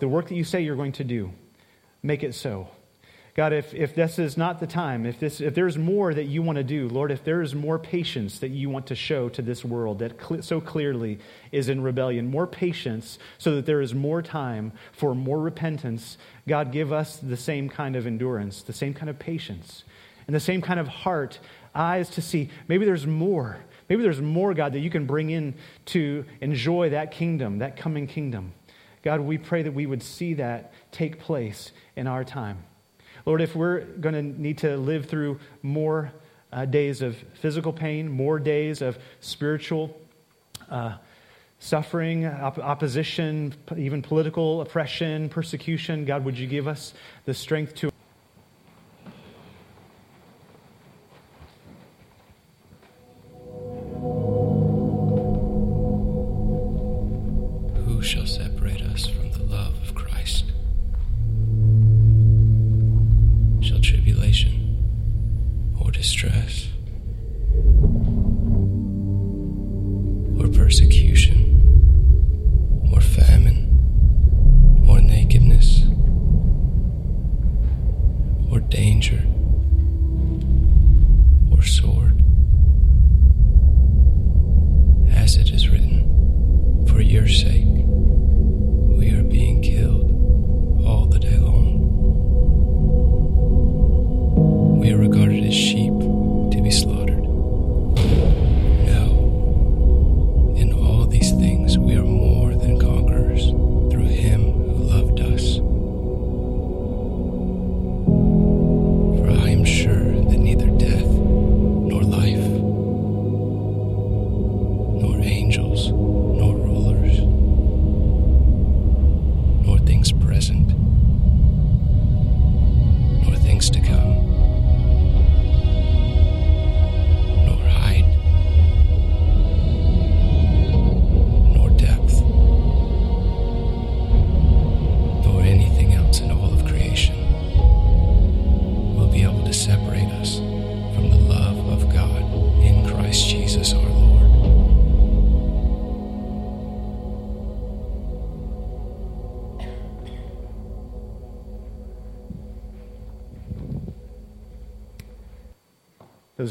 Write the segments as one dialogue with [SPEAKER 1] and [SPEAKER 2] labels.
[SPEAKER 1] the work that you say you're going to do, make it so. God, if, if this is not the time, if, this, if there's more that you want to do, Lord, if there is more patience that you want to show to this world that cl- so clearly is in rebellion, more patience so that there is more time for more repentance, God, give us the same kind of endurance, the same kind of patience, and the same kind of heart, eyes to see. Maybe there's more. Maybe there's more, God, that you can bring in to enjoy that kingdom, that coming kingdom. God, we pray that we would see that take place in our time. Lord, if we're going to need to live through more uh, days of physical pain, more days of spiritual uh, suffering, op- opposition, even political oppression, persecution, God, would you give us the strength to.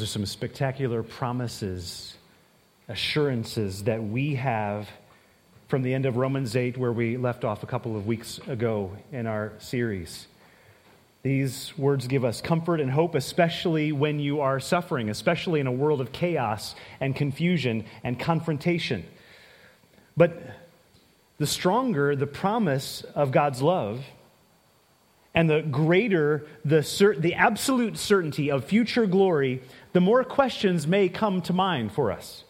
[SPEAKER 1] Are some spectacular promises, assurances that we have from the end of Romans 8, where we left off a couple of weeks ago in our series. These words give us comfort and hope, especially when you are suffering, especially in a world of chaos and confusion and confrontation. But the stronger the promise of God's love, and the greater the, cer- the absolute certainty of future glory, the more questions may come to mind for us.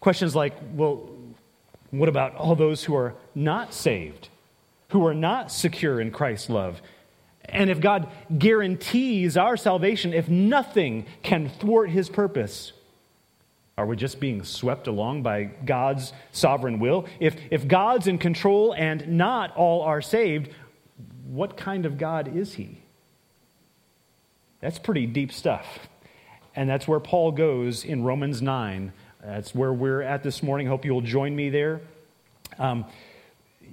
[SPEAKER 1] Questions like, well, what about all those who are not saved, who are not secure in Christ's love? And if God guarantees our salvation, if nothing can thwart his purpose, are we just being swept along by God's sovereign will? If, if God's in control and not all are saved, what kind of God is he? That's pretty deep stuff. And that's where Paul goes in Romans 9. That's where we're at this morning. Hope you'll join me there. Um,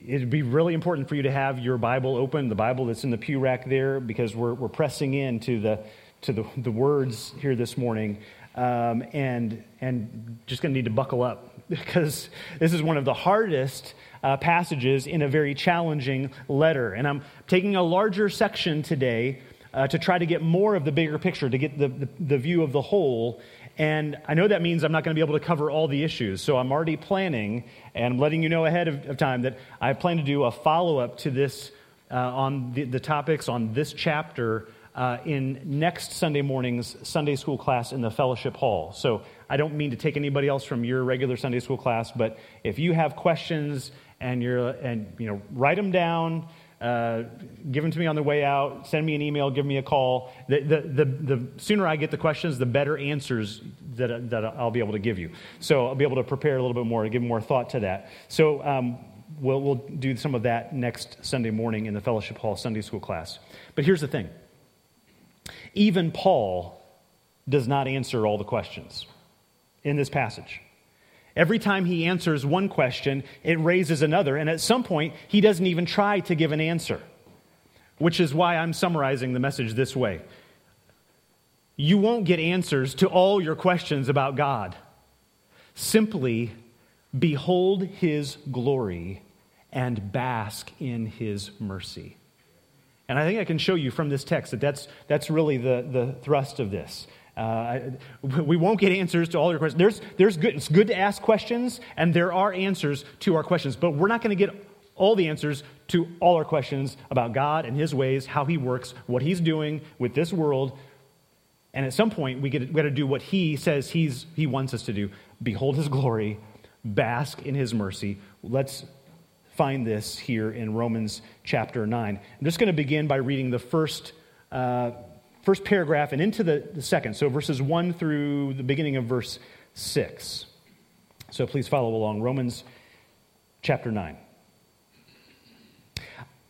[SPEAKER 1] it'd be really important for you to have your Bible open, the Bible that's in the pew rack there, because we're, we're pressing in to the, to the, the words here this morning. Um, and, and just going to need to buckle up because this is one of the hardest uh, passages in a very challenging letter. And I'm taking a larger section today uh, to try to get more of the bigger picture, to get the, the, the view of the whole. And I know that means I'm not going to be able to cover all the issues. So I'm already planning, and I'm letting you know ahead of, of time that I plan to do a follow up to this uh, on the, the, topics on this chapter uh, in next Sunday morning's Sunday school class in the fellowship hall. So I don't mean to take anybody else from your regular Sunday school class, but if you have questions and you're and you know write them down uh, give them to me on the way out. Send me an email. Give me a call. The, the, the, the, sooner i get the questions the better answers that, that i'll be able to give you. So i'll be able to prepare a little bit more and give more thought to that. So um, we'll, we'll do some of that next sunday morning in the fellowship hall sunday school class. But here's the thing. Even paul does not answer all the questions in this passage Every time he answers one question, it raises another, and at some point, he doesn't even try to give an answer, which is why I'm summarizing the message this way. You won't get answers to all your questions about God. Simply behold his glory and bask in his mercy. And I think I can show you from this text that that's, that's really the, the thrust of this. Uh, we won't get answers to all your questions. There's, there's good, it's good to ask questions, and there are answers to our questions, but we're not going to get all the answers to all our questions about God and His ways, how He works, what He's doing with this world. And at some point, we, get, we got to do what He says he's, He wants us to do behold His glory, bask in His mercy. Let's find this here in Romans chapter 9. I'm just going to begin by reading the first. Uh, first paragraph and into the, the second. So verses 1 through the beginning of verse 6. So please follow along. Romans chapter 9.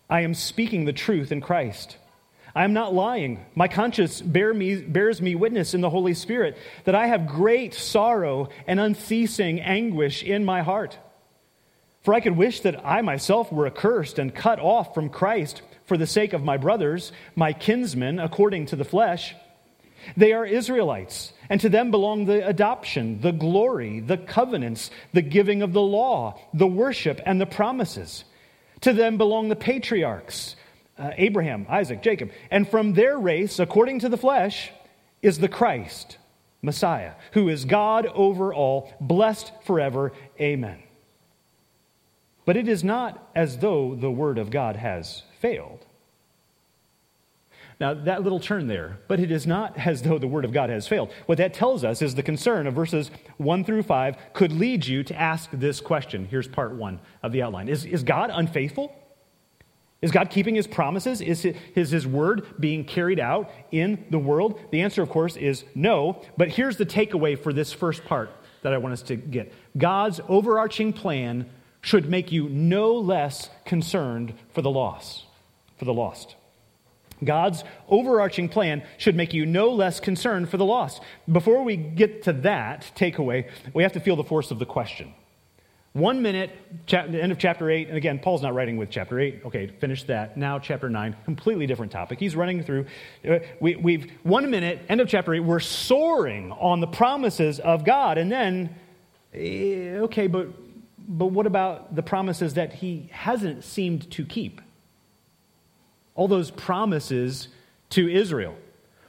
[SPEAKER 1] I am speaking the truth in Christ. I am not lying. My conscience bear me, bears me witness in the Holy Spirit that I have great sorrow and unceasing anguish in my heart. For I could wish that I myself were accursed and cut off from Christ for the sake of my brothers, my kinsmen, according to the flesh. They are Israelites, and to them belong the adoption, the glory, the covenants, the giving of the law, the worship, and the promises. To them belong the patriarchs uh, Abraham, Isaac, Jacob. And from their race, according to the flesh, is the Christ, Messiah, who is God over all, blessed forever. Amen. But it is not as though the word of God has failed. Now, that little turn there, but it is not as though the word of God has failed. What that tells us is the concern of verses 1 through 5 could lead you to ask this question. Here's part one of the outline Is, is God unfaithful? Is God keeping his promises? Is his, is his word being carried out in the world? The answer, of course, is no. But here's the takeaway for this first part that I want us to get God's overarching plan should make you no less concerned for the loss, for the lost. God's overarching plan should make you no less concerned for the lost. Before we get to that takeaway, we have to feel the force of the question. One minute, chap- end of chapter 8, and again, Paul's not writing with chapter 8. Okay, finish that. Now, chapter 9, completely different topic. He's running through. Uh, we, we've, one minute, end of chapter 8, we're soaring on the promises of God. And then, eh, okay, but but what about the promises that he hasn't seemed to keep? All those promises to Israel.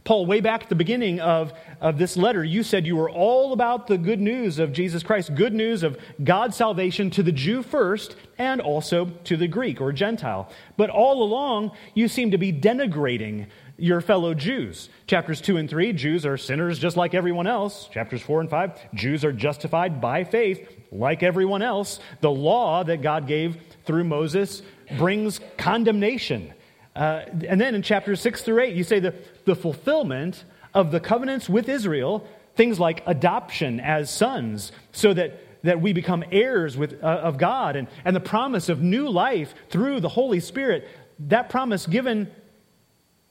[SPEAKER 1] Paul, way back at the beginning of, of this letter, you said you were all about the good news of Jesus Christ, good news of God's salvation to the Jew first and also to the Greek or Gentile. But all along, you seem to be denigrating your fellow Jews. Chapters 2 and 3, Jews are sinners just like everyone else. Chapters 4 and 5, Jews are justified by faith like everyone else. The law that God gave through Moses brings condemnation. Uh, and then in chapters 6 through 8, you say the, the fulfillment of the covenants with Israel, things like adoption as sons, so that that we become heirs with, uh, of God and, and the promise of new life through the Holy Spirit, that promise given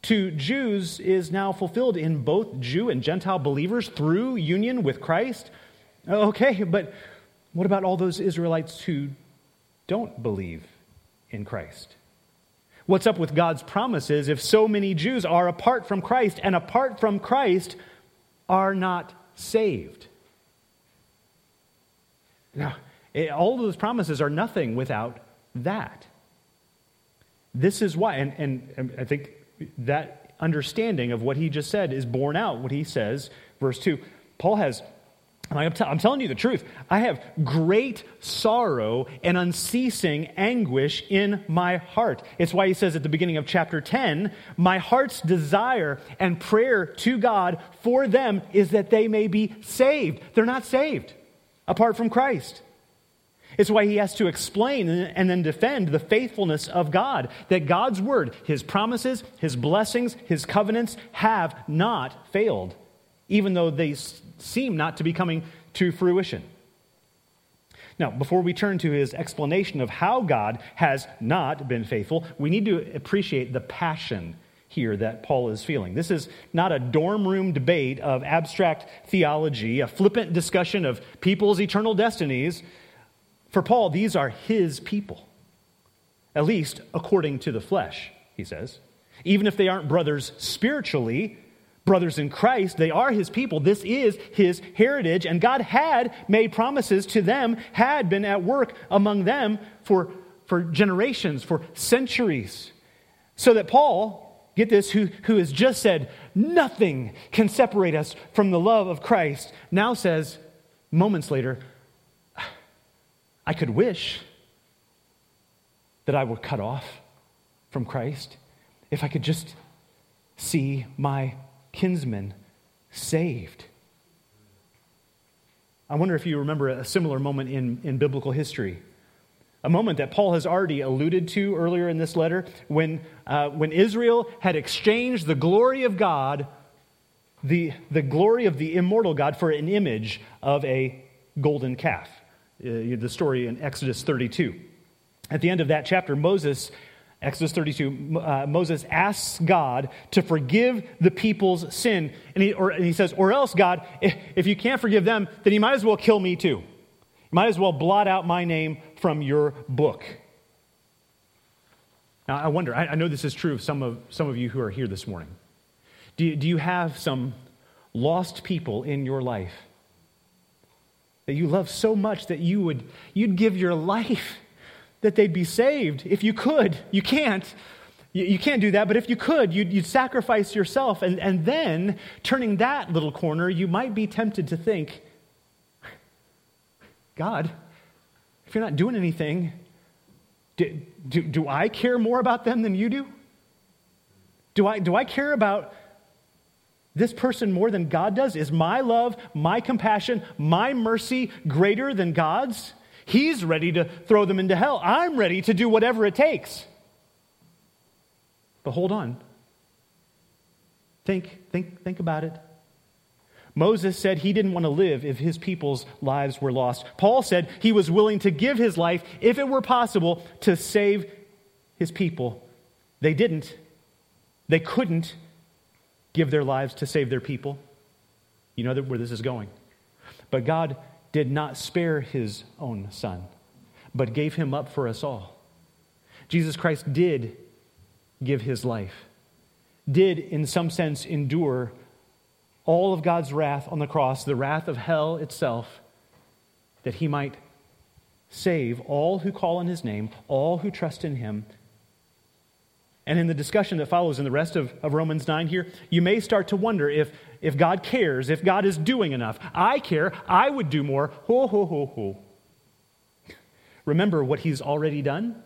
[SPEAKER 1] to Jews is now fulfilled in both Jew and Gentile believers through union with Christ. Okay, but what about all those Israelites who don't believe in Christ? What's up with God's promises if so many Jews are apart from Christ and apart from Christ are not saved? Now, it, all those promises are nothing without that. This is why, and, and, and I think that understanding of what he just said is borne out what he says verse 2 paul has I'm, t- I'm, telling you the truth. I have great sorrow and unceasing anguish in my heart. It's why he says at the beginning of chapter 10 My heart's desire and prayer to God for them is that they may be saved. They're not saved apart from Christ. It's why he has to explain and then defend the faithfulness of God, that God's word, his promises, his blessings, his covenants have not failed, even though they seem not to be coming to fruition. Now, before we turn to his explanation of how God has not been faithful, we need to appreciate the passion here that Paul is feeling. This is not a dorm room debate of abstract theology, a flippant discussion of people's eternal destinies. For Paul, these are his people, at least according to the flesh, he says. Even if they aren't brothers spiritually, brothers in Christ, they are his people. This is his heritage, and God had made promises to them, had been at work among them for, for generations, for centuries. So that Paul, get this, who, who has just said, nothing can separate us from the love of Christ, now says, moments later, I could wish that I were cut off from Christ if I could just see my kinsmen saved. I wonder if you remember a similar moment in, in biblical history. A moment that Paul has already alluded to earlier in this letter when, uh, when Israel had exchanged the glory of God, the, the glory of the immortal God, for an image of a golden calf. Uh, the story in Exodus 32. At the end of that chapter, Moses Exodus 32, uh, Moses asks God to forgive the people's sin. And he, or, and he says, Or else, God, if, if you can't forgive them, then you might as well kill me too. You might as well blot out my name from your book. Now, I wonder, I, I know this is true of some of, some of you who are here this morning. Do you, do you have some lost people in your life that you love so much that you would you'd give your life that they'd be saved if you could. You can't. You, you can't do that, but if you could, you'd, you'd sacrifice yourself. And, and then, turning that little corner, you might be tempted to think, God, if you're not doing anything, do, do, do I care more about them than you do? Do I, do I care about this person more than God does? Is my love, my compassion, my mercy greater than God's? He's ready to throw them into hell. I'm ready to do whatever it takes. But hold on. Think, think, think about it. Moses said he didn't want to live if his people's lives were lost. Paul said he was willing to give his life, if it were possible, to save his people. They didn't. They couldn't give their lives to save their people. You know where this is going. But God did not spare his own son, but gave him up for us all. Jesus Christ did give his life, did, in some sense, endure all of God's wrath on the cross, the wrath of hell itself, that he might save all who call on his name, all who trust in him, and in the discussion that follows in the rest of, of Romans 9 here, you may start to wonder if, if God cares, if God is doing enough. I care. I would do more. Ho, ho, ho, ho. Remember what he's already done.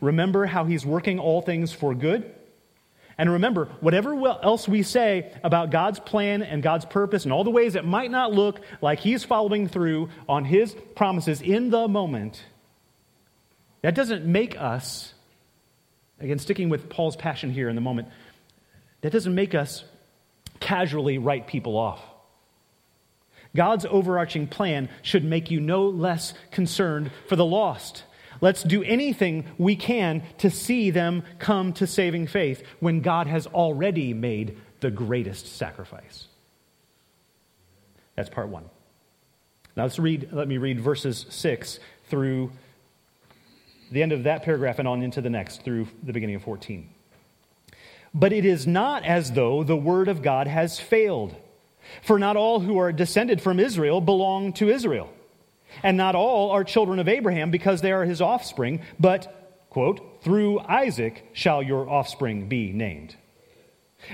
[SPEAKER 1] Remember how he's working all things for good. And remember, whatever else we say about God's plan and God's purpose and all the ways it might not look like he's following through on his promises in the moment, that doesn't make us Again, sticking with Paul's passion here in the moment, that doesn't make us casually write people off. God's overarching plan should make you no less concerned for the lost. Let's do anything we can to see them come to saving faith when God has already made the greatest sacrifice. That's part one. Now let's read, let me read verses 6 through the end of that paragraph and on into the next through the beginning of 14. But it is not as though the word of God has failed. For not all who are descended from Israel belong to Israel. And not all are children of Abraham because they are his offspring, but, quote, through Isaac shall your offspring be named.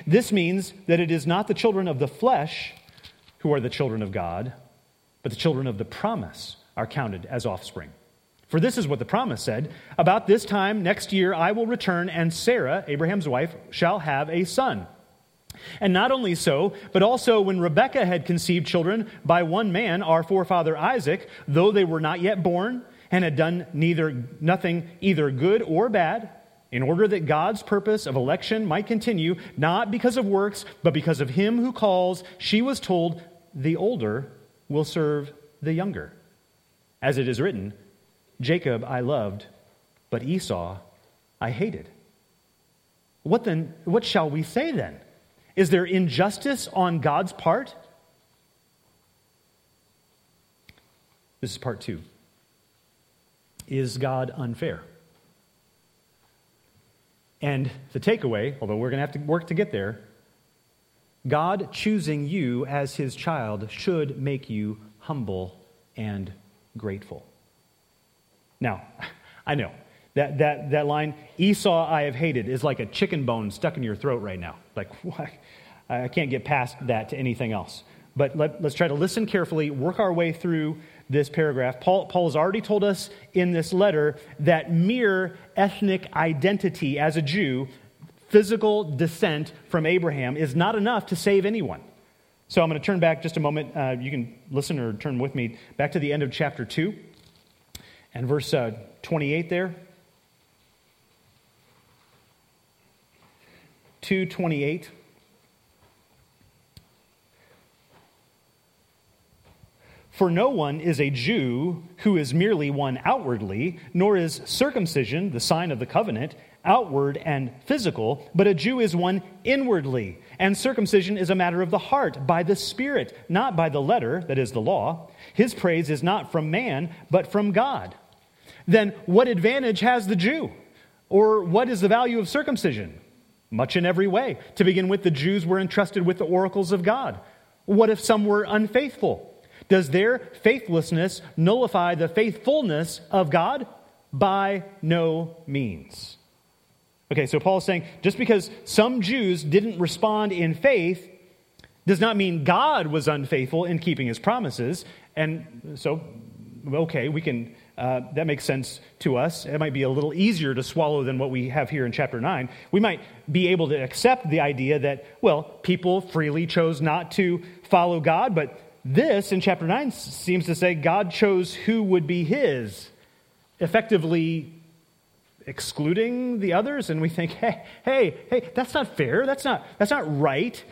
[SPEAKER 1] This means that it is not the children of the flesh who are the children of God, but the children of the promise are counted as offspring. For this is what the promise said About this time next year I will return, and Sarah, Abraham's wife, shall have a son. And not only so, but also when Rebekah had conceived children by one man, our forefather Isaac, though they were not yet born, and had done neither nothing either good or bad, in order that God's purpose of election might continue, not because of works, but because of him who calls, she was told, the older will serve the younger. As it is written, Jacob I loved, but Esau I hated. what then what shall we say then? Is there injustice on God's part? This is part 2. Is God unfair? And the takeaway, although we're going to have to work to get there, God choosing you as his child should make you humble and grateful. Now, I know that, that, that line, Esau I have hated, is like a chicken bone stuck in your throat right now. Like, what? I can't get past that to anything else. But let, us try to listen carefully, work our way through this paragraph. Paul, Paul has already told us in this letter that mere ethnic identity as a Jew, physical descent from Abraham, is not enough to save anyone. So I'm going to turn back just a moment. Uh, you can listen or turn with me back to the end of chapter 2 and verse uh, 28 there. 228. For no one is a Jew who is merely one outwardly, nor is circumcision, the sign of the covenant, outward and physical, but a Jew is one inwardly. And circumcision is a matter of the heart, by the Spirit, not by the letter, that is the law. His praise is not from man, but from God. Then what advantage has the Jew? Or what is the value of circumcision? Much in every way. To begin with, the Jews were entrusted with the oracles of God. What if some were unfaithful? Does their faithlessness nullify the faithfulness of God? By no means. Okay, so Paul is saying just because some Jews didn't respond in faith does not mean God was unfaithful in keeping his promises. And so, okay, we can uh, that makes sense to us. It might be a little easier to swallow than what we have here in chapter 9. We might be able to accept the idea that, well, people freely chose not to follow God, but this in chapter 9 seems to say God chose who would be his, effectively excluding the others. And we think, hey, hey, hey, that's not fair. That's not, that's not right.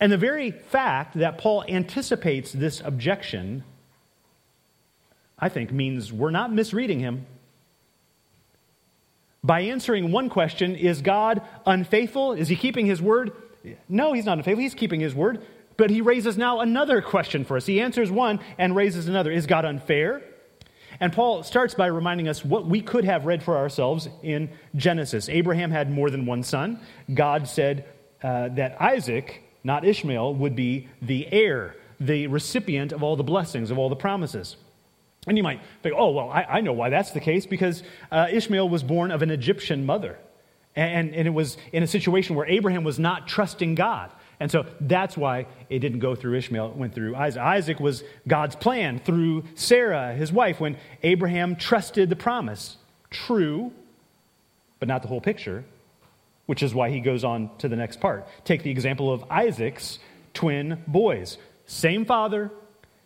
[SPEAKER 1] And the very fact that Paul anticipates this objection I think, means we're not misreading him. By answering one question, is God unfaithful? Is he keeping his word? No, he's not unfaithful. He's keeping his word. But he raises now another question for us. He answers one and raises another. Is God unfair? And Paul starts by reminding us what we could have read for ourselves in Genesis. Abraham had more than one son. God said uh, that Isaac, not Ishmael, would be the heir, the recipient of all the blessings, of all the promises. And you might think, oh, well, I, I know why that's the case because uh, Ishmael was born of an Egyptian mother. And, and it was in a situation where Abraham was not trusting God. And so that's why it didn't go through Ishmael, it went through Isaac. Isaac was God's plan through Sarah, his wife, when Abraham trusted the promise. True, but not the whole picture, which is why he goes on to the next part. Take the example of Isaac's twin boys. Same father,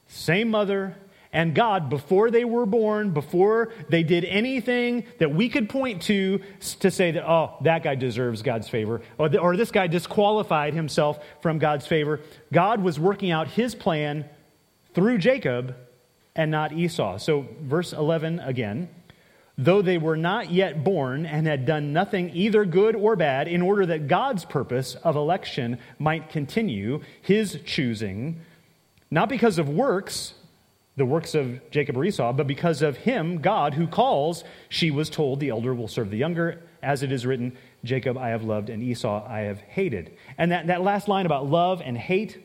[SPEAKER 1] same mother, and God, before they were born, before they did anything that we could point to to say that, oh, that guy deserves God's favor, or, or this guy disqualified himself from God's favor, God was working out his plan through Jacob and not Esau. So, verse 11 again. Though they were not yet born and had done nothing either good or bad, in order that God's purpose of election might continue, his choosing, not because of works, the works of Jacob or Esau, but because of him, God, who calls, she was told, the elder will serve the younger, as it is written, Jacob I have loved and Esau I have hated. And that, that last line about love and hate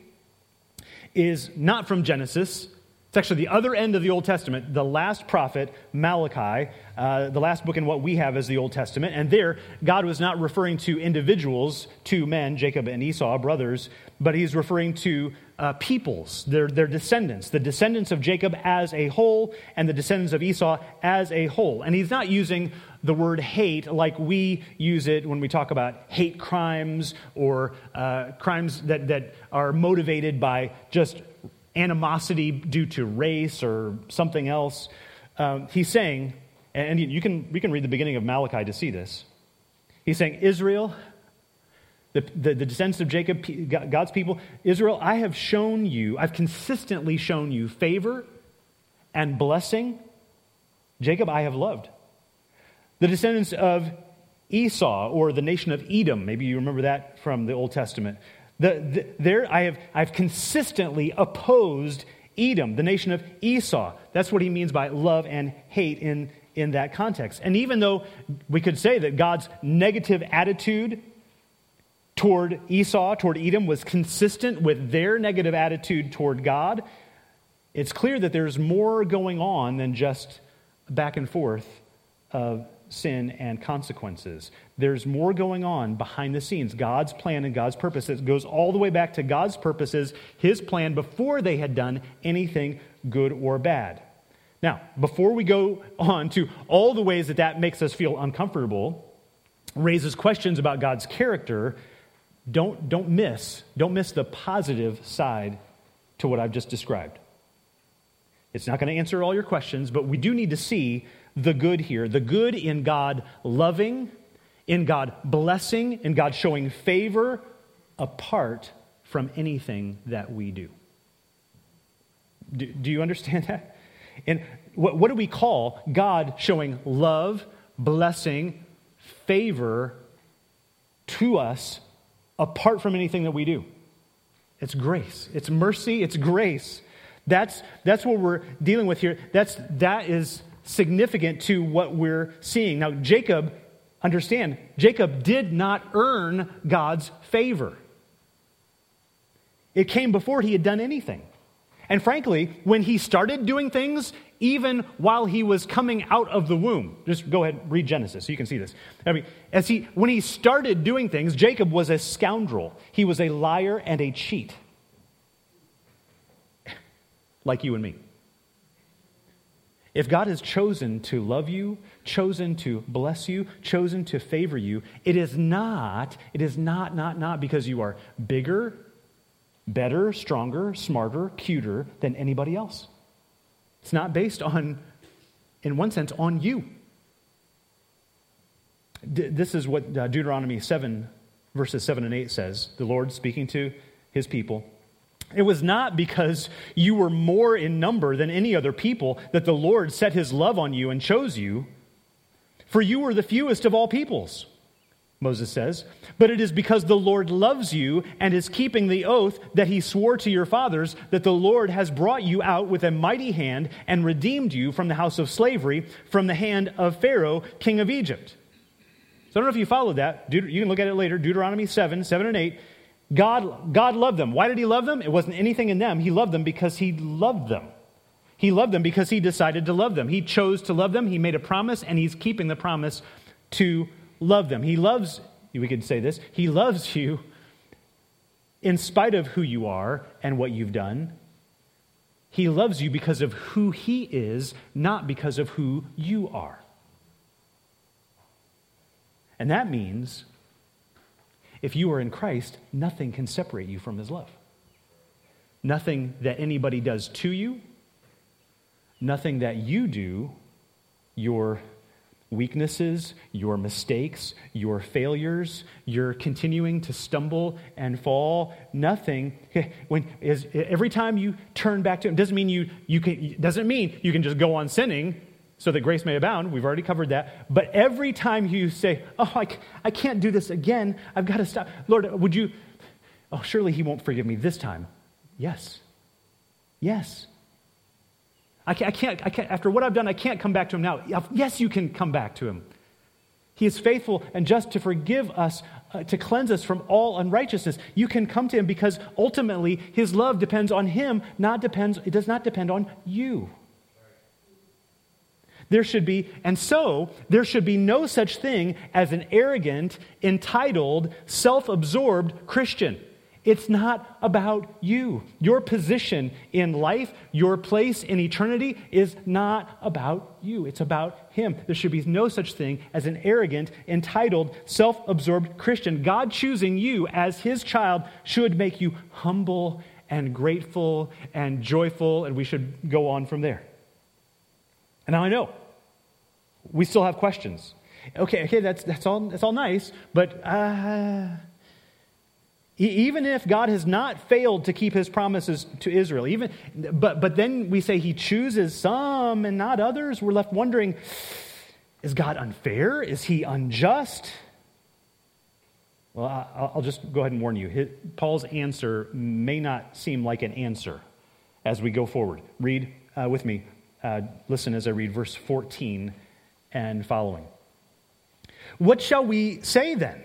[SPEAKER 1] is not from Genesis. It's actually the other end of the Old Testament, the last prophet, Malachi, uh, the last book in what we have as the Old Testament. And there, God was not referring to individuals, two men, Jacob and Esau, brothers, but he's referring to uh, peoples, their, their descendants, the descendants of Jacob as a whole, and the descendants of Esau as a whole. And he's not using the word hate like we use it when we talk about hate crimes or uh, crimes that, that are motivated by just animosity due to race or something else. Um, he's saying, and you can, we can read the beginning of Malachi to see this. He's saying, Israel, the, the, the, descendants of Jacob, God's people, Israel, I have shown you, I've consistently shown you favor and blessing. Jacob, I have loved. The descendants of Esau or the nation of Edom. Maybe you remember that from the Old Testament. The, the, there, I have I've consistently opposed Edom, the nation of Esau. That's what he means by love and hate in, in that context. And even though we could say that God's negative attitude toward Esau, toward Edom, was consistent with their negative attitude toward God, it's clear that there's more going on than just back and forth of sin and consequences. There's more going on behind the scenes. God's plan and God's purpose that goes all the way back to God's purposes, His plan before they had done anything good or bad. Now, before we go on to all the ways that that makes us feel uncomfortable, raises questions about God's character, don't, don't miss, don't miss the positive side to what I've just described. It's not going to answer all your questions, but we do need to see the good here the good in God loving, in God blessing, in God showing favor apart from anything that we do. Do, do you understand that? And what, what do we call God showing love, blessing, favor to us apart from anything that we do? It's grace, it's mercy, it's grace. That's, that's what we're dealing with here. That's, that is significant to what we're seeing. Now, Jacob, understand, Jacob did not earn God's favor. It came before he had done anything. And frankly, when he started doing things, even while he was coming out of the womb, just go ahead read Genesis so you can see this. I mean, as he when he started doing things, Jacob was a scoundrel. He was a liar and a cheat like you and me. If God has chosen to love you, chosen to bless you, chosen to favor you, it is not, it is not, not, not because you are bigger, better, stronger, smarter, cuter than anybody else. It's not based on, in one sense, on you. This is what uh, Deuteronomy 7, verses 7 and 8 says. The Lord speaking to his people. It was not because you were more in number than any other people that the Lord set his love on you and chose you, for you were the fewest of all peoples, Moses says. But it is because the Lord loves you and is keeping the oath that he swore to your fathers that the Lord has brought you out with a mighty hand and redeemed you from the house of slavery, from the hand of Pharaoh, king of Egypt. So I don't know if you followed that. You can look at it later. Deuteronomy 7, 7 and 8. God, God loved them. Why did he love them? It wasn't anything in them. He loved them because he loved them. He loved them because he decided to love them. He chose to love them. He made a promise, and he's keeping the promise to love them. He loves, we could say this, he loves you in spite of who you are and what you've done. He loves you because of who he is, not because of who you are. And that means if you are in Christ, nothing can separate you from his love. Nothing that anybody does to you, nothing that you do, your weaknesses, your mistakes, your failures, your continuing to stumble and fall, nothing. When is every time you turn back to him doesn't mean you you can doesn't mean you can just go on sinning so that grace may abound. We've already covered that. But every time you say, Oh, I, I can't do this again, I've got to stop. Lord, would you? Oh, surely He won't forgive me this time. Yes. Yes. I can't, I can't, I can't, after what I've done, I can't come back to Him now. Yes, you can come back to Him. He is faithful and just to forgive us, uh, to cleanse us from all unrighteousness. You can come to Him because ultimately His love depends on Him, not depends, it does not depend on you. There should be, and so there should be no such thing as an arrogant, entitled, self absorbed Christian. It's not about you. Your position in life, your place in eternity is not about you. It's about Him. There should be no such thing as an arrogant, entitled, self absorbed Christian. God choosing you as His child should make you humble and grateful and joyful, and we should go on from there. And now I know we still have questions. Okay, okay, that's, that's, all, that's all nice, but uh, even if God has not failed to keep his promises to Israel, even, but, but then we say he chooses some and not others, we're left wondering Is God unfair? Is he unjust? Well, I'll just go ahead and warn you. Paul's answer may not seem like an answer as we go forward. Read uh, with me. Uh, listen as I read verse 14 and following. What shall we say then?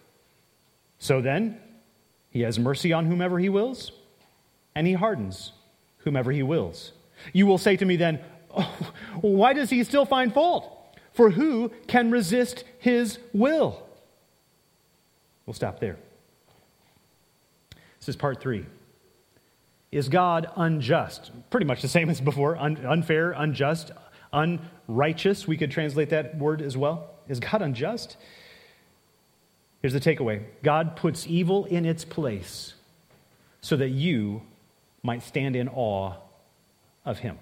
[SPEAKER 1] So then, he has mercy on whomever he wills, and he hardens whomever he wills. You will say to me then, oh, Why does he still find fault? For who can resist his will? We'll stop there. This is part three. Is God unjust? Pretty much the same as before Un- unfair, unjust, unrighteous. We could translate that word as well. Is God unjust? Here's the takeaway God puts evil in its place so that you might stand in awe of him.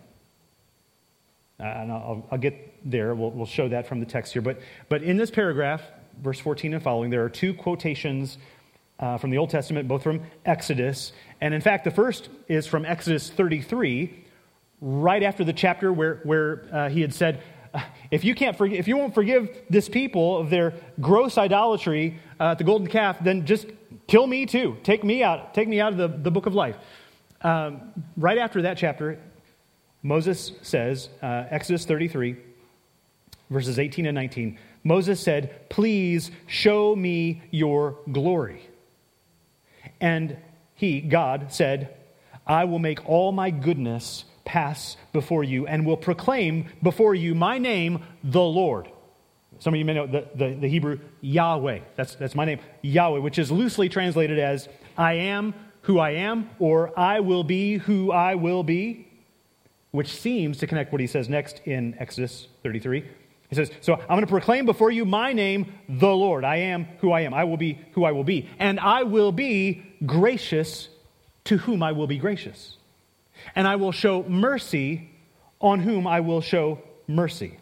[SPEAKER 1] And I'll, I'll get there. We'll, we'll, show that from the text here. But, but in this paragraph, verse 14 and following, there are two quotations uh, from the Old Testament, both from Exodus. And in fact, the first is from Exodus 33, right after the chapter where, where uh, he had said, if you, can't forgive, if you won't forgive this people of their gross idolatry uh, at the golden calf, then just kill me too. Take me out. Take me out of the, the book of life. Um, right after that chapter, Moses says, uh, Exodus 33, verses 18 and 19, Moses said, Please show me your glory. And he, God, said, I will make all my goodness pass before you and will proclaim before you my name, the Lord. Some of you may know the, the, the, Hebrew Yahweh. That's, that's my name, Yahweh, which is loosely translated as I am who I am or I will be who I will be, which seems to connect what he says next in Exodus 33. He says, So I'm going to proclaim before you my name, the Lord. I am who I am. I will be who I will be. And I will be gracious to whom I will be gracious. And I will show mercy on whom I will show mercy.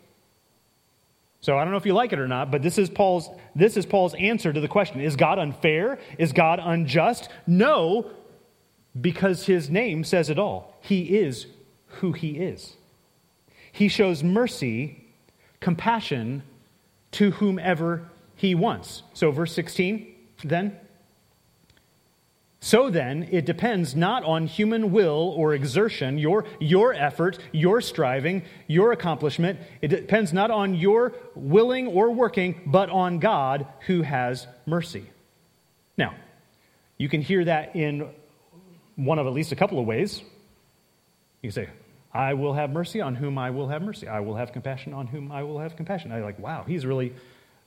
[SPEAKER 1] So I don't know if you like it or not, but this is Paul's this is Paul's answer to the question. Is God unfair? Is God unjust? No, because his name says it all. He is who he is. He shows mercy compassion to whomever he wants. So, verse 16, then. So then, it depends not on human will or exertion, your, your effort, your striving, your accomplishment. It depends not on your willing or working, but on God who has mercy. Now, you can hear that in one of at least a couple of ways. You can say, I will have mercy on whom I will have mercy. I will have compassion on whom I will have compassion. I like, wow, he's really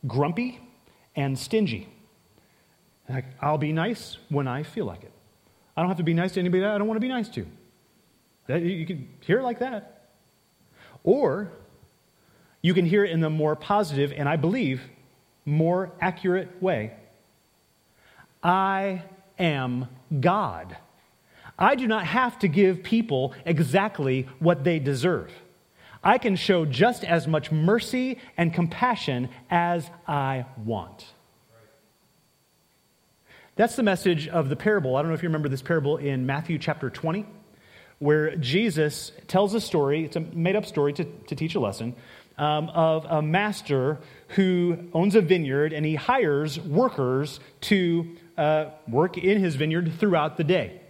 [SPEAKER 1] grumpy and stingy. Like, I'll be nice when I feel like it. I don't have to be nice to anybody that I don't want to be nice to. That, you can hear it like that. Or you can hear it in the more positive and I believe more accurate way. I am God. I do not have to give people exactly what they deserve. I can show just as much mercy and compassion as I want. That's the message of the parable. I don't know if you remember this parable in Matthew chapter 20, where Jesus tells a story, it's a made up story to, to teach a lesson, um, of a master who owns a vineyard and he hires workers to uh, work in his vineyard throughout the day.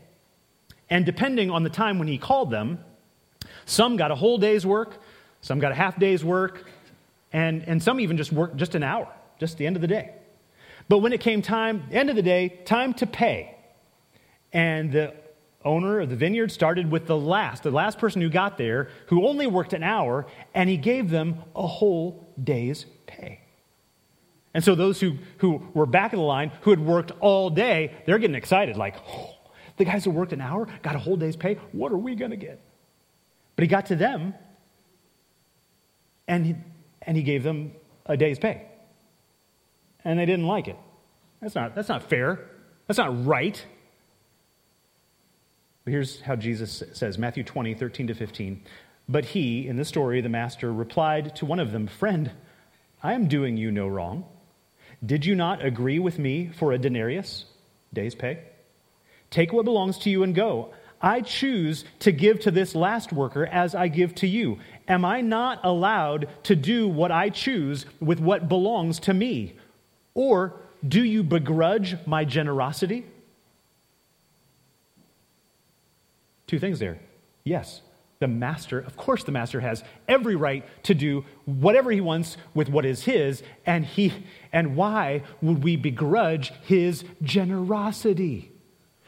[SPEAKER 1] And depending on the time when he called them, some got a whole day's work, some got a half day's work, and, and some even just worked just an hour, just the end of the day. But when it came time, end of the day, time to pay, and the owner of the vineyard started with the last, the last person who got there, who only worked an hour, and he gave them a whole day's pay. And so those who, who were back of the line, who had worked all day, they're getting excited, like, oh, the guys who worked an hour got a whole day's pay. What are we going to get? But he got to them, and he, and he gave them a day's pay. And they didn't like it. That's not, that's not fair. That's not right. But here's how Jesus says Matthew 20, 13 to 15. But he, in the story, the master, replied to one of them, Friend, I am doing you no wrong. Did you not agree with me for a denarius, day's pay? Take what belongs to you and go. I choose to give to this last worker as I give to you. Am I not allowed to do what I choose with what belongs to me? Or do you begrudge my generosity? Two things there. Yes, the master, of course, the master has every right to do whatever he wants with what is his, and he and why would we begrudge his generosity,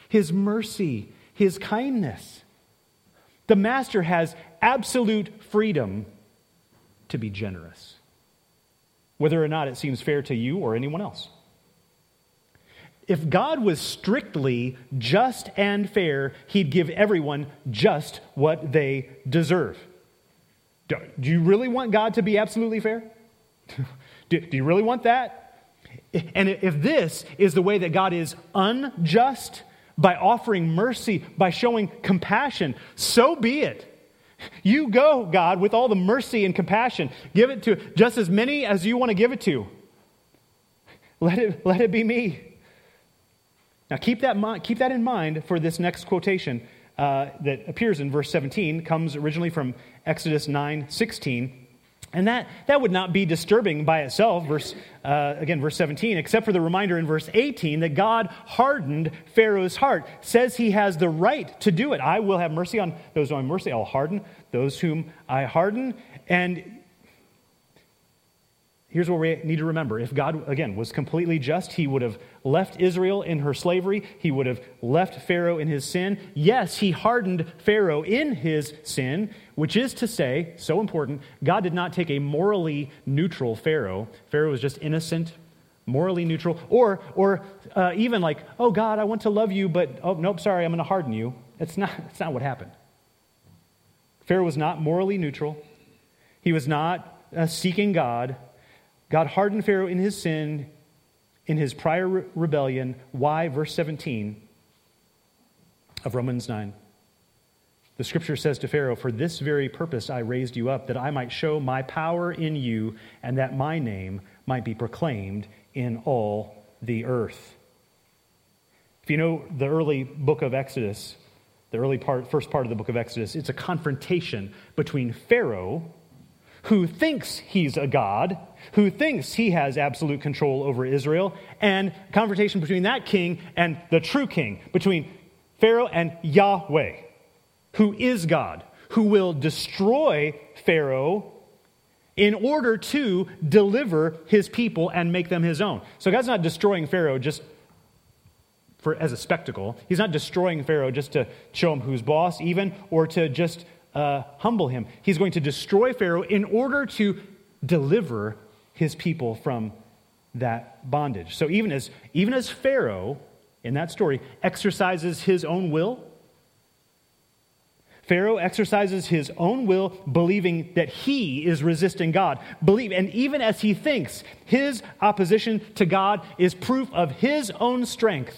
[SPEAKER 1] his mercy, his kindness? The master has absolute freedom to be generous, whether or not it seems fair to you or anyone else. If God was strictly just and fair, he'd give everyone just what they deserve. Do, you really want God to be absolutely fair? do, you really want that? And if this is the way that God is unjust, by offering mercy, by showing compassion, so be it. You go, God, with all the mercy and compassion. Give it to just as many as you want to give it to. Let it, let it be me. Now, keep that, keep that in mind for this next quotation uh, that appears in verse 17, comes originally from Exodus 9 16. And that, that would not be disturbing by itself, verse, uh, again, verse 17, except for the reminder in verse 18 that God hardened Pharaoh's heart, says he has the right to do it. I will have mercy on those whom I mercy, I'll harden those whom I harden. And here's what we need to remember. If God, again, was completely just, he would have left Israel in her slavery, he would have left Pharaoh in his sin. Yes, he hardened Pharaoh in his sin, which is to say, so important, God did not take a morally neutral Pharaoh. Pharaoh was just innocent, morally neutral, or, or uh, even like, oh, God, I want to love you, but, oh, nope, sorry, I'm going to harden you. It's not, it's not what happened. Pharaoh was not morally neutral. He was not uh, seeking God. God hardened Pharaoh in his sin, in his prior re- rebellion. Why? Verse 17 of Romans 9. The scripture says to Pharaoh, For this very purpose I raised you up, that I might show my power in you, and that my name might be proclaimed in all the earth. If you know the early book of Exodus, the early part, first part of the book of Exodus, it's a confrontation between Pharaoh, who thinks he's a god, who thinks he has absolute control over Israel, and confrontation between that king and the true king, between Pharaoh and Yahweh, who is God, who will destroy Pharaoh in order to deliver his people and make them his own. So God's not destroying Pharaoh just for, as a spectacle. He's not destroying Pharaoh just to show him who's boss, even, or to just uh, humble him. He's going to destroy Pharaoh in order to deliver his people from that bondage. So even as, even as Pharaoh, in that story, exercises his own will, Pharaoh exercises his own will, believing that he is resisting God. Believe, and even as he thinks his opposition to God is proof of his own strength,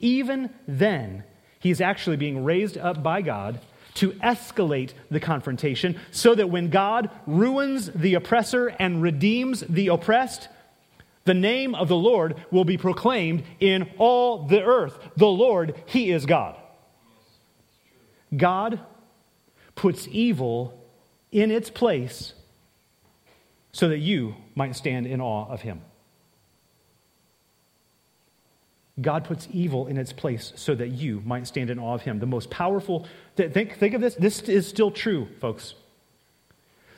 [SPEAKER 1] even then, he's actually being raised up by God to escalate the confrontation so that when God ruins the oppressor and redeems the oppressed, the name of the Lord will be proclaimed in all the earth. The Lord, He is God. God puts evil in its place so that you might stand in awe of Him. God puts evil in its place so that you might stand in awe of him. The most powerful, think, think of this, this is still true, folks.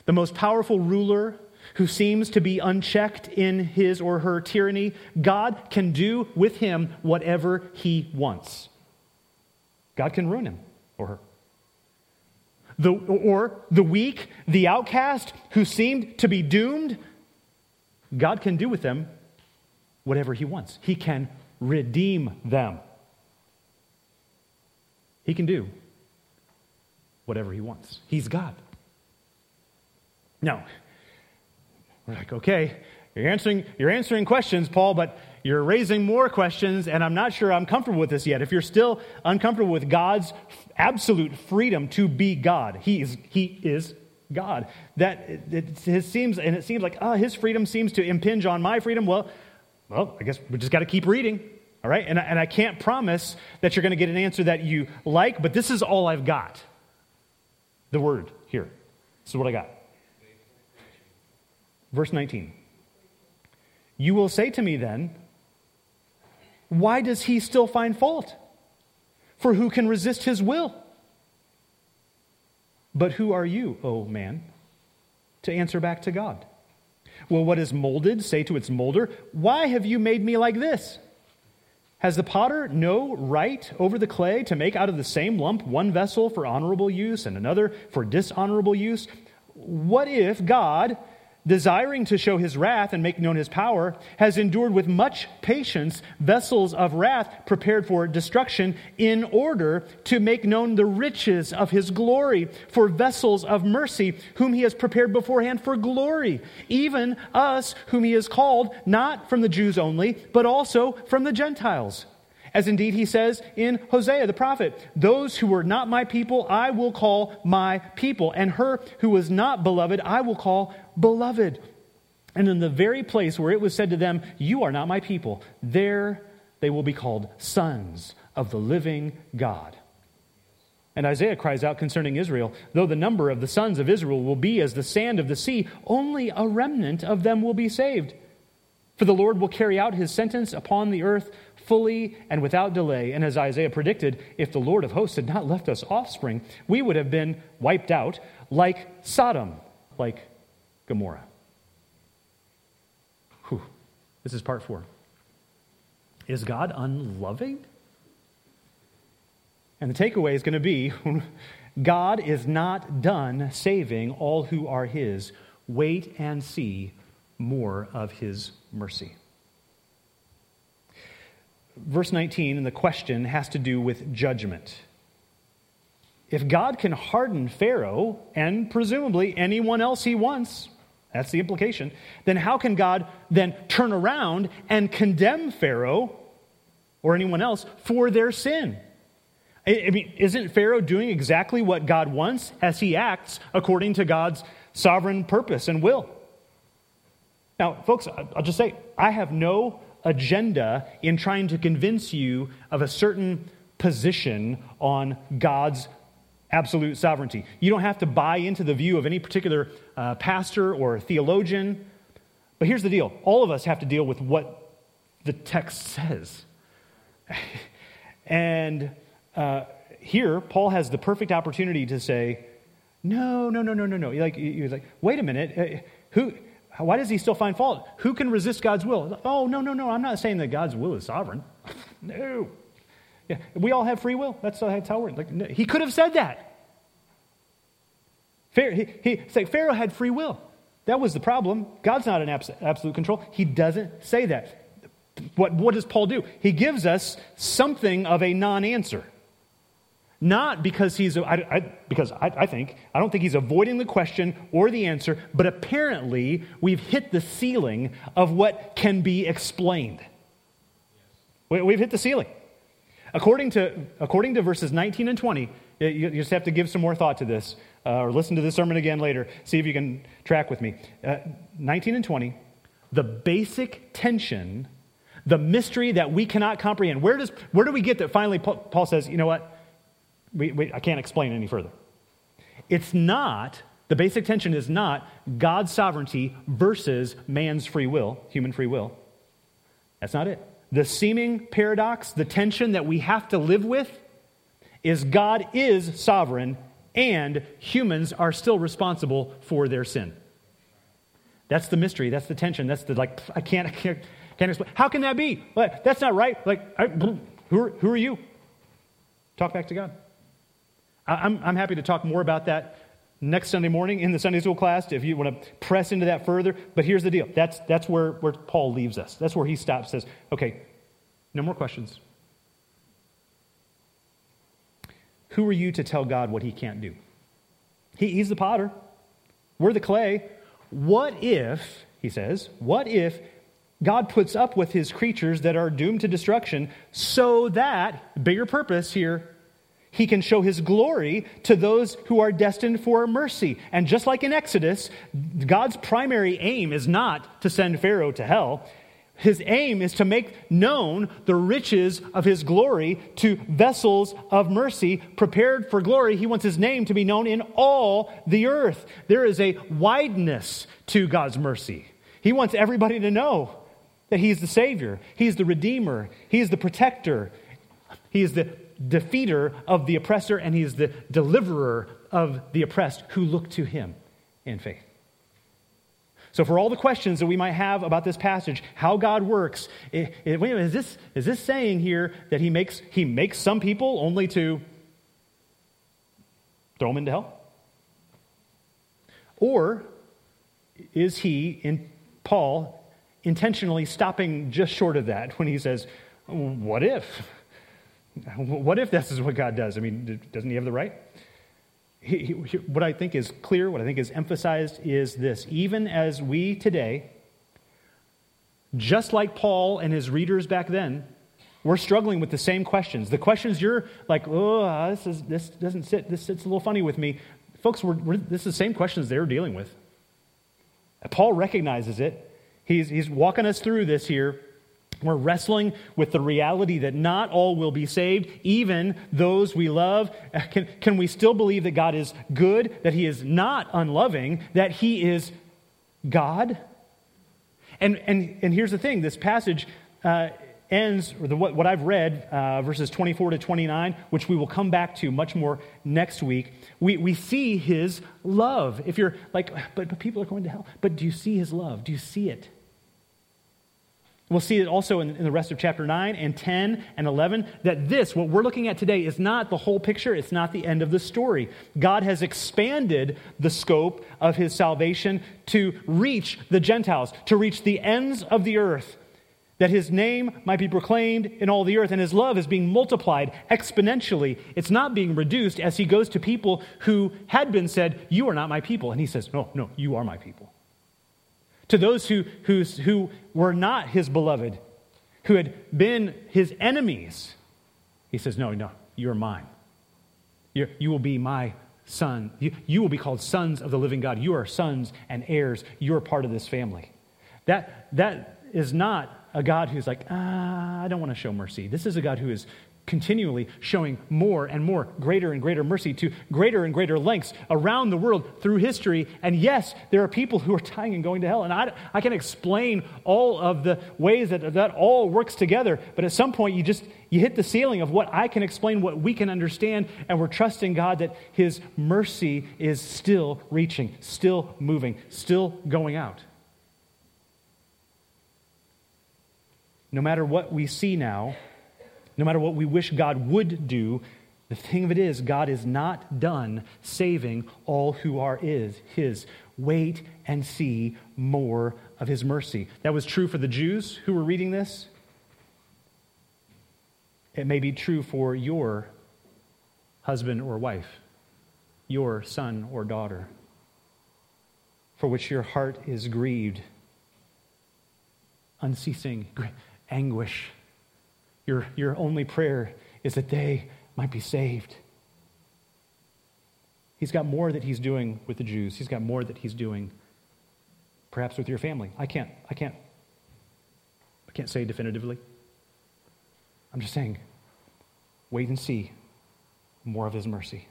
[SPEAKER 1] The most powerful ruler who seems to be unchecked in his or her tyranny, God can do with him whatever he wants. God can ruin him or her. The, or the weak, the outcast who seemed to be doomed, God can do with them whatever he wants. He can redeem them. He can do whatever he wants. He's God. Now, We're like, okay, you're answering, you're answering questions, Paul, but you're raising more questions, and I'm not sure I'm comfortable with this yet. If you're still uncomfortable with God's absolute freedom to be God, He is, he is God. That it, it seems, and it seems like, ah, His freedom seems to impinge on my freedom. Well, well, I guess we just got to keep reading, all right? And, and I can't promise that you're going to get an answer that you like, but this is all I've got. The word here. This is what I got. Verse 19. You will say to me then, why does he still find fault? For who can resist his will? But who are you, O man, to answer back to God? Will what is molded say to its molder, Why have you made me like this? Has the potter no right over the clay to make out of the same lump one vessel for honorable use and another for dishonorable use? What if God, desiring to show his wrath and make known his power, has endured with much patience vessels of wrath prepared for destruction, in order to make known the riches of his glory for vessels of mercy, whom he has prepared beforehand for glory, even us whom he has called, not from the Jews only, but also from the Gentiles. As indeed he says in Hosea the prophet, Those who were not my people, I will call my people, and her who was not beloved, I will call beloved. And in the very place where it was said to them, You are not my people, there they will be called sons of the living God. And Isaiah cries out concerning Israel Though the number of the sons of Israel will be as the sand of the sea, only a remnant of them will be saved. For the Lord will carry out his sentence upon the earth fully and without delay. And as Isaiah predicted, if the Lord of hosts had not left us offspring, we would have been wiped out like Sodom, like Gomorrah. Whew. This is part four. Is God unloving? And the takeaway is going to be God is not done saving all who are his. Wait and see more of his mercy verse 19 and the question has to do with judgment. If God can harden Pharaoh and presumably anyone else he wants, that's the implication, then how can God then turn around and condemn Pharaoh or anyone else for their sin? I mean, isn't Pharaoh doing exactly what God wants as he acts according to God's sovereign purpose and will? Now, folks, I'll just say, I have no agenda in trying to convince you of a certain position on God's absolute sovereignty. You don't have to buy into the view of any particular uh, pastor or theologian. But here's the deal all of us have to deal with what the text says. and uh, here, Paul has the perfect opportunity to say, no, no, no, no, no, no. Like, you're like, wait a minute. Uh, who, why does he still find fault? Who can resist God's will? Oh, no, no, no. I'm not saying that God's will is sovereign. no. Yeah, we all have free will. That's, uh, that's how we're. Like, no, he could have said that. Pharaoh, he, he, Pharaoh had free will. That was the problem. God's not in abs- absolute control. He doesn't say that. What, what does Paul do? He gives us something of a non answer. Not because he's, I, I, because I, I think, I don't think he's avoiding the question or the answer, but apparently we've hit the ceiling of what can be explained. We, we've hit the ceiling. According to, according to verses 19 and 20, you, just have to give some more thought to this, uh, or listen to this sermon again later, see if you can track with me. Uh, 19 and 20, the basic tension, the mystery that we cannot comprehend. Where, does, where do we get that finally Paul says, you know what? We, we, I can't explain any further. It's not, the basic tension is not God's sovereignty versus man's free will, human free will. That's not it. The seeming paradox, the tension that we have to live with, is God is sovereign and humans are still responsible for their sin. That's the mystery. That's the tension. That's the like, I can't, I can't, can't explain. How can that be? Like, that's not right. Like, I, who, are, who are you? Talk back to God. I'm, I'm happy to talk more about that next Sunday morning in the Sunday school class if you want to press into that further. But here's the deal that's, that's where, where Paul leaves us. That's where he stops, says, okay, no more questions. Who are you to tell God what he can't do? He, he's the potter, we're the clay. What if he says, what if God puts up with his creatures that are doomed to destruction so that, bigger purpose here, he can show his glory to those who are destined for mercy. And just like in Exodus, God's primary aim is not to send Pharaoh to hell. His aim is to make known the riches of his glory to vessels of mercy prepared for glory. He wants his name to be known in all the earth. There is a wideness to God's mercy. He wants everybody to know that he's the Savior, he's the Redeemer, he's the protector, he is the defeater of the oppressor, and he is the deliverer of the oppressed who look to him in faith. So, for all the questions that we might have about this passage, how God works, it, it, wait a minute, is this, is this saying here that he makes, he makes some people only to throw them into hell? Or is he, in Paul, intentionally stopping just short of that when he says, What if? What if this is what God does? I mean, doesn't he have the right? He, he, what I think is clear, what I think is emphasized is this even as we today, just like Paul and his readers back then, we're struggling with the same questions. The questions you're like, oh, this, is, this doesn't sit, this sits a little funny with me. Folks, we're, we're, this is the same questions they're dealing with. Paul recognizes it. He's, he's walking us through this here. We're wrestling with the reality that not all will be saved, even those we love. Can, can we still believe that God is good, that He is not unloving, that He is God? And, and, and here's the thing this passage uh, ends, or the, what, what I've read, uh, verses 24 to 29, which we will come back to much more next week. We, we see His love. If you're like, but, but people are going to hell, but do you see His love? Do you see it? We'll see it also in, in, the rest of chapter 9 and 10 and 11 that this, what we're looking at today, is not the whole picture. It's not the end of the story. God has expanded the scope of his salvation to reach the Gentiles, to reach the ends of the earth, that his name might be proclaimed in all the earth, and his love is being multiplied exponentially. It's not being reduced as he goes to people who had been said, You are not my people. And he says, No, no, you are my people to those who, who, who were not his beloved, who had been his enemies, he says, No, no, you're mine. You're, you will be my son. You, you will be called sons of the living God. You are sons and heirs. You're part of this family. That, that is not a God who's like, ah, I don't want to show mercy. This is a God who is continually showing more and more, greater and greater mercy to greater and greater lengths around the world through history. And yes, there are people who are dying and going to hell. And I, I can explain all of the ways that that all works together. But at some point, you just you hit the ceiling of what I can explain, what we can understand, and we're trusting God that His mercy is still reaching, still moving, still going out. No matter what we see now, no matter what we wish God would do, the thing of it is, God is not done saving all who are is his. Wait and see more of his mercy. That was true for the Jews who were reading this. It may be true for your husband or wife, your son or daughter, for which your heart is grieved, unceasing anguish your, your only prayer is that they might be saved. He's got more that he's doing with the Jews. He's got more that he's doing perhaps with your family. I can't, I can't, I can't say definitively. I'm just saying, wait and see more of his mercy.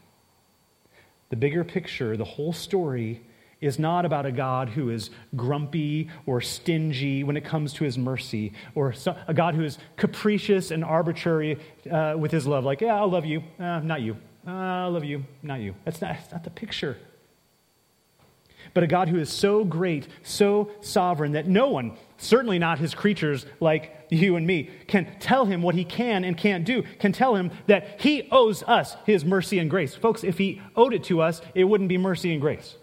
[SPEAKER 1] The bigger picture, the whole story is not about a God who is grumpy or stingy when it comes to his mercy, or a God who is capricious and arbitrary uh, with his love. Like, yeah, I love you, uh, not you. Uh, I love you, not you. That's not, that's not the picture. But a God who is so great, so sovereign, that no one, certainly not his creatures like you and me, can tell him what he can and can't do, can tell him that he owes us his mercy and grace. Folks, if he owed it to us, it wouldn't be mercy and grace.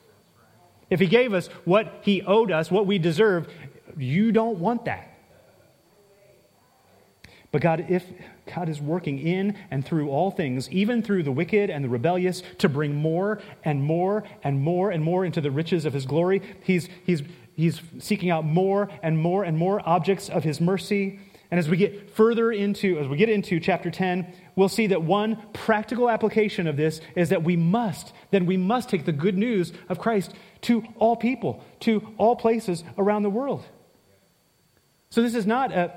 [SPEAKER 1] If he gave us what he owed us, what we deserve, you don't want that. But God, if God is working in and through all things, even through the wicked and the rebellious, to bring more and more and more and more into the riches of his glory, he's, he's, he's seeking out more and more and more objects of his mercy. And as we get further into, as we get into chapter 10, we'll see that one practical application of this is that we must, then we must take the good news of Christ to all people, to all places around the world. So this is not a,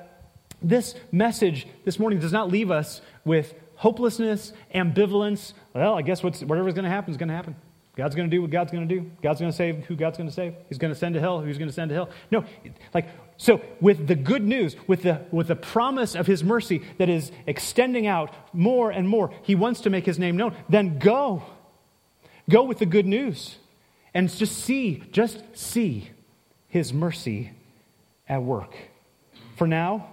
[SPEAKER 1] this message this morning does not leave us with hopelessness, ambivalence. Well, I guess what's, whatever's going to happen is going to happen. God's going to do what God's going to do. God's going to save who God's going to save. He's going to send to hell who's going to send to hell. No, like so with the good news, with the with the promise of his mercy that is extending out more and more, he wants to make his name known. Then go. Go with the good news and just see, just see his mercy at work. For now,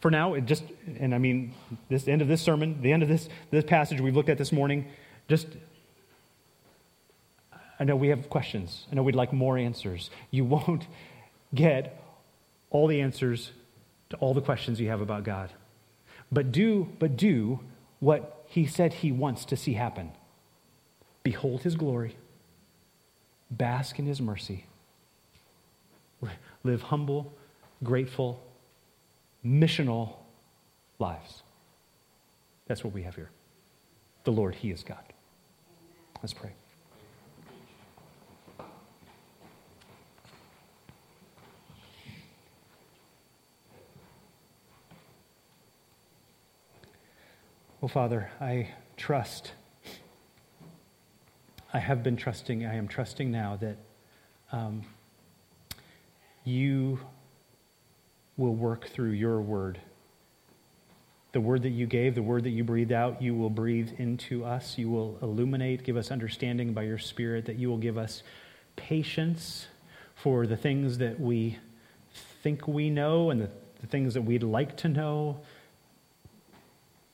[SPEAKER 1] for now, it just, and I mean, this end of this sermon, the end of this, this passage we've looked at this morning, just, I know we have questions. I know we'd like more answers. You won't get all the answers to all the questions you have about God. But do, but do what he said he wants to see happen. Behold his glory, bask in his mercy, live humble, grateful, missional lives. That's what we have here. The Lord, He is God. Let's pray. Oh, Father, I trust. I have been trusting, I am trusting now that um, you will work through your word. The word that you gave, the word that you breathed out, you will breathe into us. You will illuminate, give us understanding by your Spirit, that you will give us patience for the things that we think we know and the, the things that we'd like to know.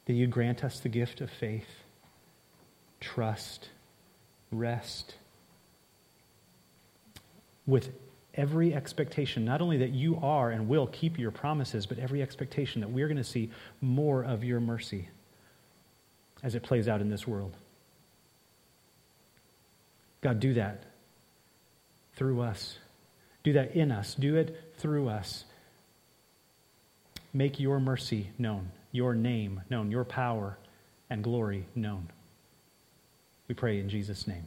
[SPEAKER 1] That you grant us the gift of faith, trust, rest. With every expectation, not only that you are and will keep your promises, but every expectation that we're going to see more of your mercy as it plays out in this world. God, do that through us. Do that in us. Do it through us. Make your mercy known, your name known, your power and glory known. We pray in Jesus' name.